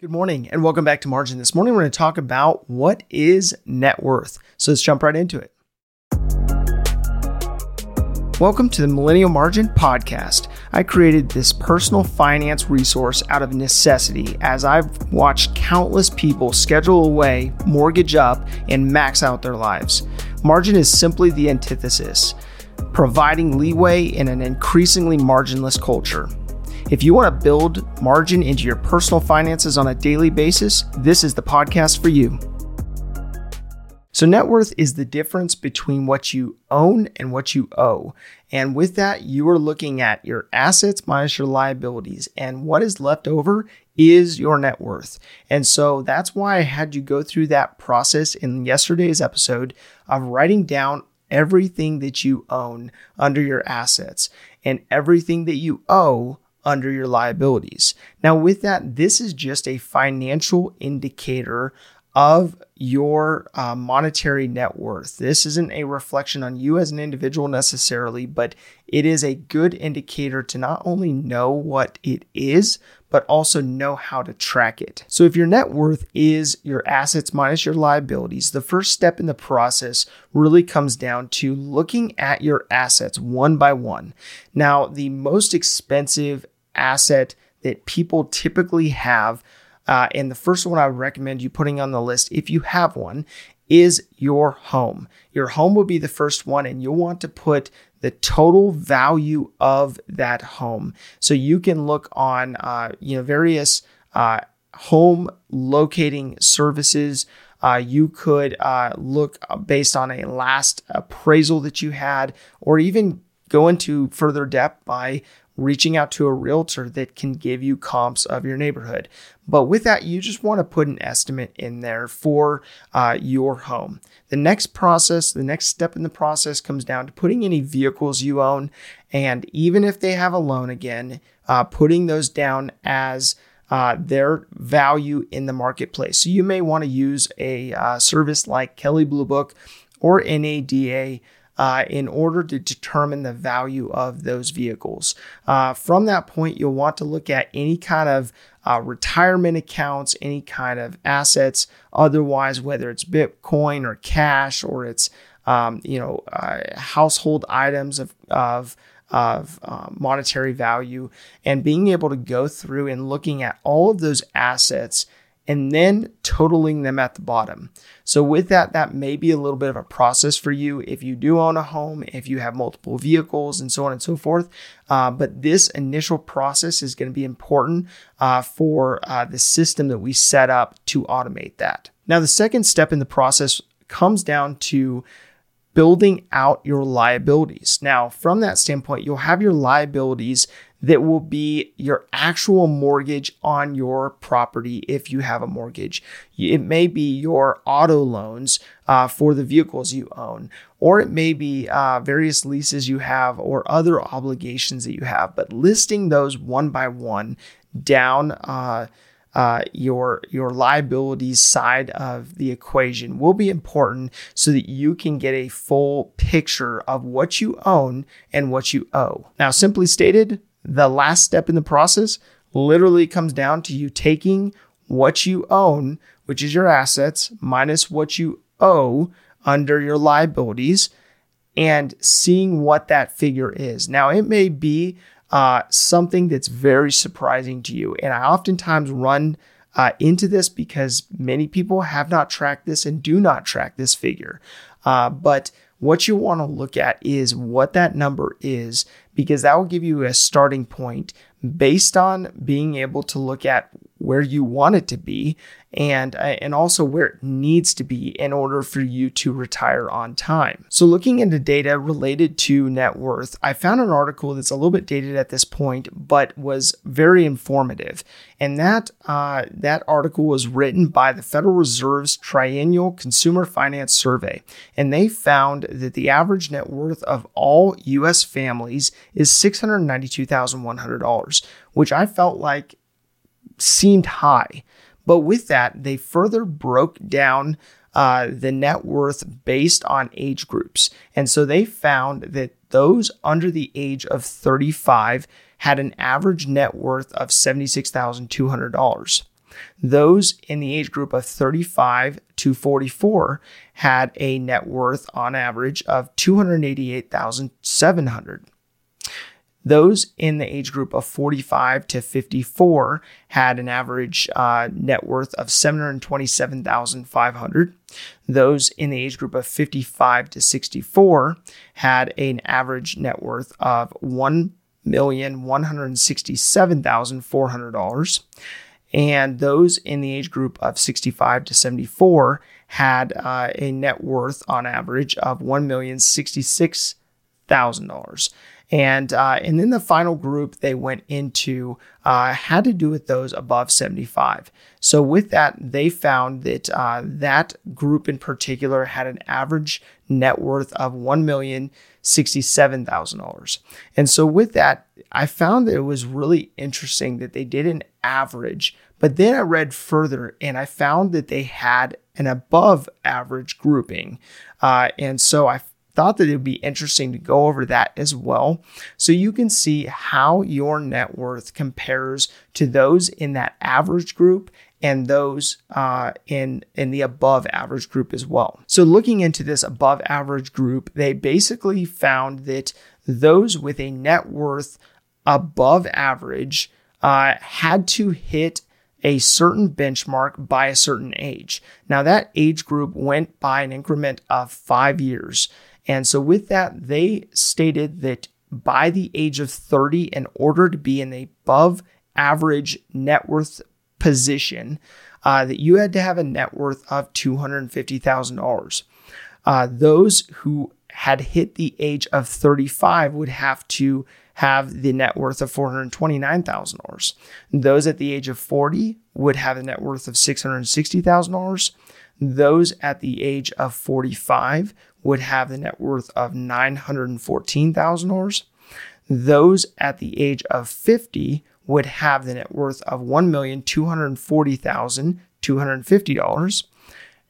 Good morning and welcome back to Margin. This morning we're going to talk about what is net worth. So let's jump right into it. Welcome to the Millennial Margin Podcast. I created this personal finance resource out of necessity as I've watched countless people schedule away, mortgage up, and max out their lives. Margin is simply the antithesis, providing leeway in an increasingly marginless culture. If you want to build margin into your personal finances on a daily basis, this is the podcast for you. So, net worth is the difference between what you own and what you owe. And with that, you are looking at your assets minus your liabilities. And what is left over is your net worth. And so that's why I had you go through that process in yesterday's episode of writing down everything that you own under your assets and everything that you owe under your liabilities. Now, with that, this is just a financial indicator of your uh, monetary net worth. This isn't a reflection on you as an individual necessarily, but it is a good indicator to not only know what it is, but also know how to track it. So, if your net worth is your assets minus your liabilities, the first step in the process really comes down to looking at your assets one by one. Now, the most expensive asset that people typically have, uh, and the first one I would recommend you putting on the list, if you have one, is your home. Your home will be the first one, and you'll want to put the total value of that home. So you can look on, uh, you know, various uh, home locating services. Uh, you could uh, look based on a last appraisal that you had, or even go into further depth by reaching out to a realtor that can give you comps of your neighborhood. But with that, you just want to put an estimate in there for uh, your home. The next process, the next step in the process comes down to putting any vehicles you own. And even if they have a loan again, uh, putting those down as uh, their value in the marketplace. So you may want to use a uh, service like Kelley Blue Book or NADA uh, in order to determine the value of those vehicles. Uh, from that point, you'll want to look at any kind of uh, retirement accounts, any kind of assets, otherwise, whether it's Bitcoin or cash or it's um, you know uh, household items of, of of uh, monetary value and being able to go through and looking at all of those assets and then totaling them at the bottom. So, with that, that may be a little bit of a process for you if you do own a home, if you have multiple vehicles, and so on and so forth. Uh, but this initial process is going to be important uh, for uh, the system that we set up to automate that. Now, the second step in the process comes down to building out your liabilities. Now, from that standpoint, you'll have your liabilities that will be your actual mortgage on your property if you have a mortgage. It may be your auto loans uh, for the vehicles you own, or it may be uh, various leases you have or other obligations that you have. But listing those one by one down. Uh, uh, your your liabilities side of the equation will be important so that you can get a full picture of what you own and what you owe. Now, simply stated, the last step in the process literally comes down to you taking what you own, which is your assets, minus what you owe under your liabilities, and seeing what that figure is. Now, it may be uh, something that's very surprising to you. And I oftentimes run uh, into this because many people have not tracked this and do not track this figure. Uh, but what you want to look at is what that number is because that will give you a starting point based on being able to look at where you want it to be and uh, and also where it needs to be in order for you to retire on time. So looking into data related to net worth, I found an article that's a little bit dated at this point, but was very informative. And that uh, that article was written by the Federal Reserve's Triennial Consumer Finance Survey, and they found that the average net worth of all U.S. families is six hundred ninety-two thousand one hundred dollars, which I felt like seemed high. But with that, they further broke down uh, the net worth based on age groups. And so they found that those under the age of 35 had an average net worth of $76,200. Those in the age group of 35 to 44 had a net worth on average of 288,700. Those in the age group of 45 to 54 had an average uh, net worth of 727,500. Those in the age group of 55 to 64 had an average net worth of $1,167,400. And those in the age group of 65 to 74 had uh, a net worth on average of $1,066,000. And uh, and then the final group they went into uh, had to do with those above 75. So with that, they found that uh, that group in particular had an average net worth of one million sixty-seven thousand dollars. And so with that, I found that it was really interesting that they did an average. But then I read further and I found that they had an above average grouping. Uh, and so I thought that it would be interesting to go over that as well. So you can see how your net worth compares to those in that average group and those uh, in in the above average group as well. So looking into this above average group, they basically found that those with a net worth above average uh, had to hit a certain benchmark by a certain age. Now that age group went by an increment of five years. And so, with that, they stated that by the age of 30, in order to be in the above average net worth position, uh, that you had to have a net worth of $250,000. Uh, those who had hit the age of 35 would have to have the net worth of $429,000. Those at the age of 40 would have a net worth of $660,000. Those at the age of 45 would have the net worth of $914,000. Those at the age of 50 would have the net worth of $1,240,250.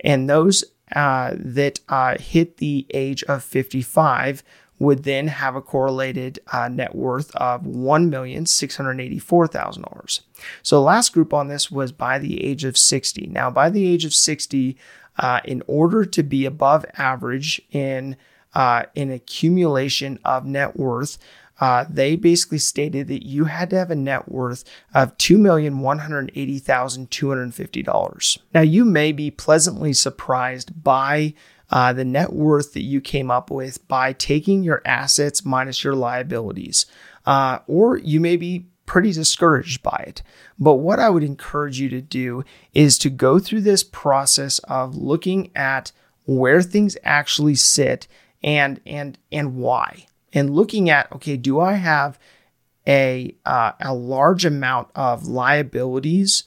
And those uh, that uh, hit the age of 55 would then have a correlated uh, net worth of $1,684,000. So the last group on this was by the age of 60. Now, by the age of 60, uh, in order to be above average in uh, in accumulation of net worth, uh, they basically stated that you had to have a net worth of $2,180,250. Now, you may be pleasantly surprised by uh, the net worth that you came up with by taking your assets minus your liabilities. Uh, or you may be pretty discouraged by it. But what I would encourage you to do is to go through this process of looking at where things actually sit and and and why. And looking at okay, do I have a uh, a large amount of liabilities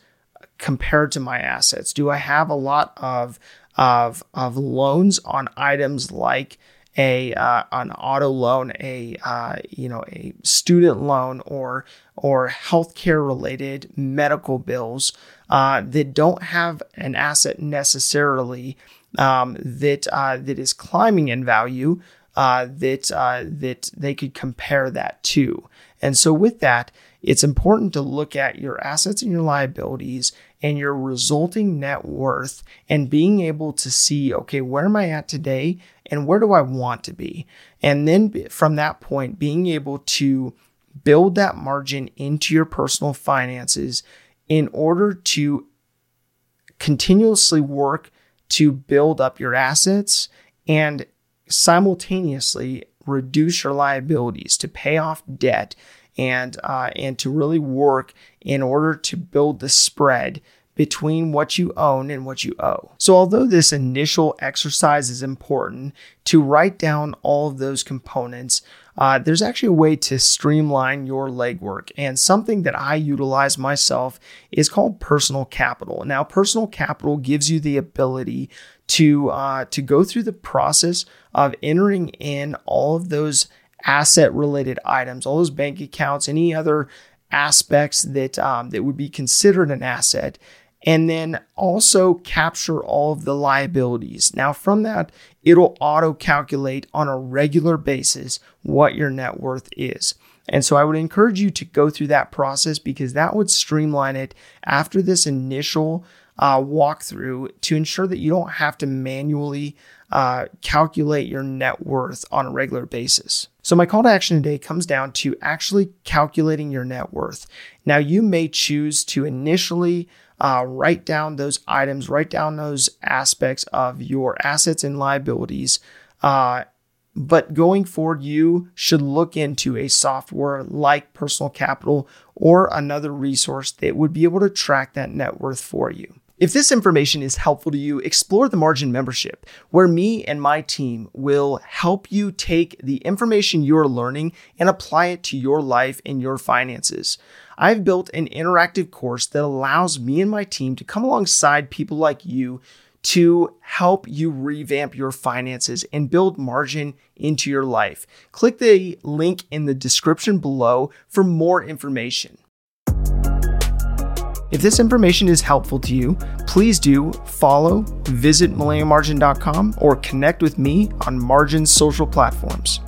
compared to my assets? Do I have a lot of of of loans on items like a uh, an auto loan, a uh, you know a student loan, or or healthcare related medical bills uh, that don't have an asset necessarily um, that uh, that is climbing in value uh, that uh, that they could compare that to. And so with that, it's important to look at your assets and your liabilities and your resulting net worth and being able to see, okay, where am I at today and where do I want to be? And then from that point, being able to build that margin into your personal finances in order to continuously work to build up your assets and simultaneously reduce your liabilities to pay off debt and uh, and to really work in order to build the spread between what you own and what you owe. So, although this initial exercise is important to write down all of those components, uh, there's actually a way to streamline your legwork. And something that I utilize myself is called personal capital. Now, personal capital gives you the ability to uh, to go through the process of entering in all of those asset related items, all those bank accounts, any other aspects that um, that would be considered an asset, and then also capture all of the liabilities. Now, from that, it'll auto calculate on a regular basis what your net worth is. And so I would encourage you to go through that process because that would streamline it after this initial uh, walkthrough to ensure that you don't have to manually uh, calculate your net worth on a regular basis. So, my call to action today comes down to actually calculating your net worth. Now, you may choose to initially uh, write down those items, write down those aspects of your assets and liabilities. Uh, but going forward, you should look into a software like Personal Capital or another resource that would be able to track that net worth for you. If this information is helpful to you, explore the Margin membership, where me and my team will help you take the information you're learning and apply it to your life and your finances. I've built an interactive course that allows me and my team to come alongside people like you to help you revamp your finances and build margin into your life. Click the link in the description below for more information. If this information is helpful to you, please do follow, visit millennialmargin.com, or connect with me on Margin's social platforms.